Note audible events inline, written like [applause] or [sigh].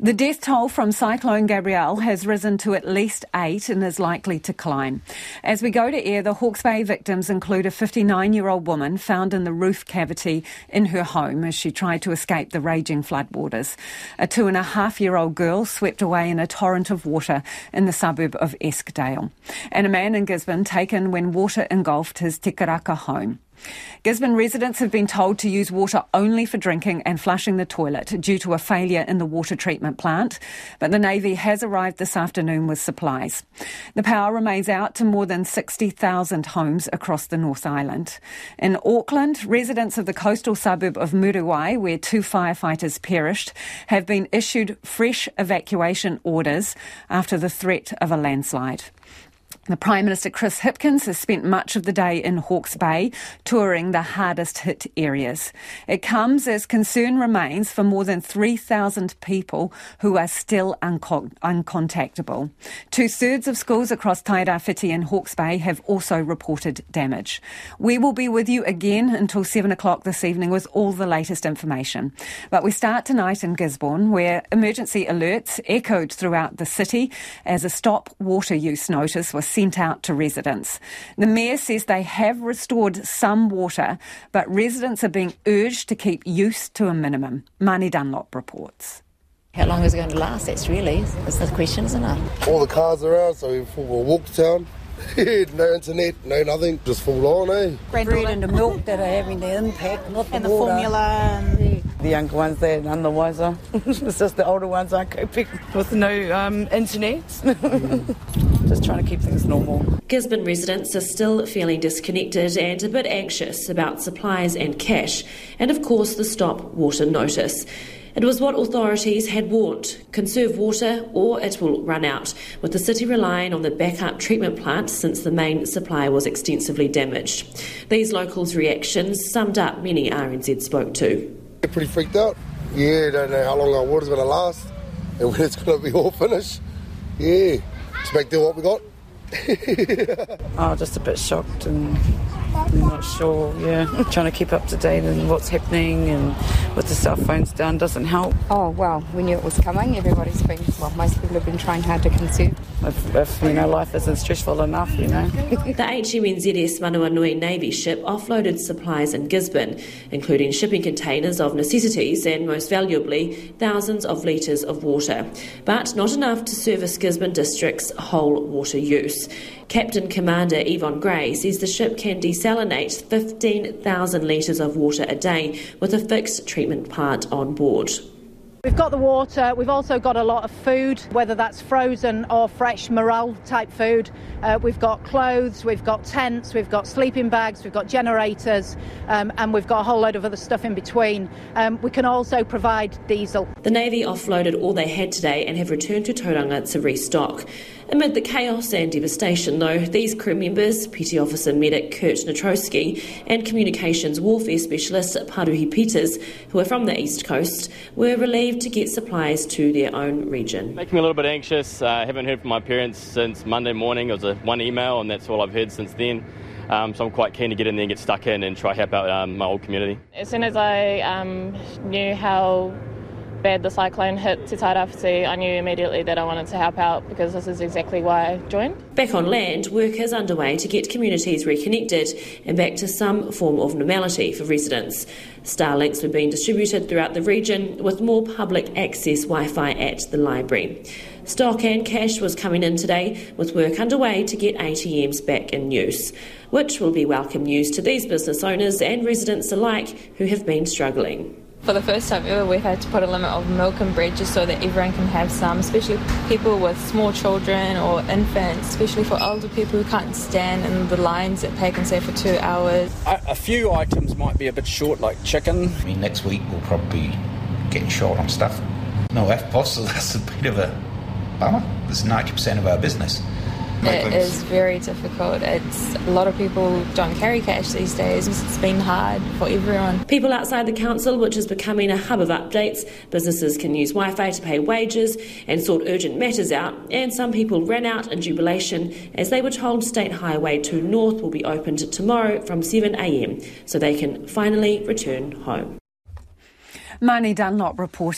The death toll from Cyclone Gabrielle has risen to at least eight and is likely to climb. As we go to air, the Hawke's Bay victims include a 59 year old woman found in the roof cavity in her home as she tried to escape the raging floodwaters, a two and a half year old girl swept away in a torrent of water in the suburb of Eskdale, and a man in Gisborne taken when water engulfed his Te Karaka home. Gisborne residents have been told to use water only for drinking and flushing the toilet due to a failure in the water treatment plant, but the Navy has arrived this afternoon with supplies. The power remains out to more than 60,000 homes across the North Island. In Auckland, residents of the coastal suburb of Muriwai, where two firefighters perished, have been issued fresh evacuation orders after the threat of a landslide. The Prime Minister Chris Hipkins has spent much of the day in Hawke's Bay touring the hardest hit areas. It comes as concern remains for more than 3,000 people who are still unco- uncontactable. Two thirds of schools across Tairāwhiti and Hawke's Bay have also reported damage. We will be with you again until 7 o'clock this evening with all the latest information. But we start tonight in Gisborne where emergency alerts echoed throughout the city as a stop water use notice was sent out to residents. The Mayor says they have restored some water, but residents are being urged to keep use to a minimum. Marnie Dunlop reports. How long is it going to last? That's really that's the question, isn't it? All the cars are out, so we'll walk to town. [laughs] no internet, no nothing, just full on, eh? Bread, and the milk that are having the impact, not the and the water. formula. And... The younger ones, they're none the wiser. [laughs] it's just the older ones aren't coping with no um, internet. [laughs] just trying to keep things normal. Gisborne residents are still feeling disconnected and a bit anxious about supplies and cash, and of course the stop water notice. It was what authorities had warned conserve water or it will run out, with the city relying on the backup treatment plant since the main supply was extensively damaged. These locals' reactions summed up many RNZ spoke to. They're pretty freaked out. Yeah, don't know how long our water's going to last and when it's going to be all finished. Yeah, expecting what we got. [laughs] oh, just a bit shocked and I'm not sure, yeah. [laughs] Trying to keep up to date and what's happening and what the cell phones done doesn't help. Oh, well, we knew it was coming. Everybody's been, well, most people have been trying hard to conserve. If, if you know, life isn't stressful enough, you know. [laughs] the HMNZS Manawanui Navy ship offloaded supplies in Gisborne, including shipping containers of necessities and, most valuably, thousands of litres of water. But not enough to service Gisborne District's whole water use. Captain Commander Yvonne Gray says the ship can desalinate 15,000 litres of water a day with a fixed treatment plant on board. We've got the water, we've also got a lot of food, whether that's frozen or fresh morel type food. Uh, we've got clothes, we've got tents, we've got sleeping bags, we've got generators, um, and we've got a whole load of other stuff in between. Um, we can also provide diesel. The Navy offloaded all they had today and have returned to Tauranga to restock. Amid the chaos and devastation, though, these crew members, Petty Officer Medic Kurt Natrowski and Communications Warfare Specialist Paruhi Peters, who are from the East Coast, were relieved to get supplies to their own region. Making me a little bit anxious. I uh, haven't heard from my parents since Monday morning. It was a one email, and that's all I've heard since then. Um, so I'm quite keen to get in there and get stuck in and try help out um, my old community. As soon as I um, knew how bad the cyclone hit Te Tairāwhiti, I knew immediately that I wanted to help out because this is exactly why I joined. Back on land, work is underway to get communities reconnected and back to some form of normality for residents. Starlinks were being distributed throughout the region with more public access Wi Fi at the library. Stock and cash was coming in today with work underway to get ATMs back in use, which will be welcome news to these business owners and residents alike who have been struggling. For the first time ever, we've had to put a limit of milk and bread just so that everyone can have some, especially people with small children or infants, especially for older people who can't stand in the lines at Pak'nSave for two hours. A, a few items might be a bit short, like chicken. I mean, next week we'll probably be getting short on stuff. No EFTPOS, [laughs] that's a bit of a bummer. It's 90% of our business. It is very difficult. It's a lot of people don't carry cash these days. It's been hard for everyone. People outside the council, which is becoming a hub of updates, businesses can use Wi-Fi to pay wages and sort urgent matters out. And some people ran out in jubilation as they were told State Highway 2 North will be opened tomorrow from 7 a.m. so they can finally return home. Marnie Dunlop reporting.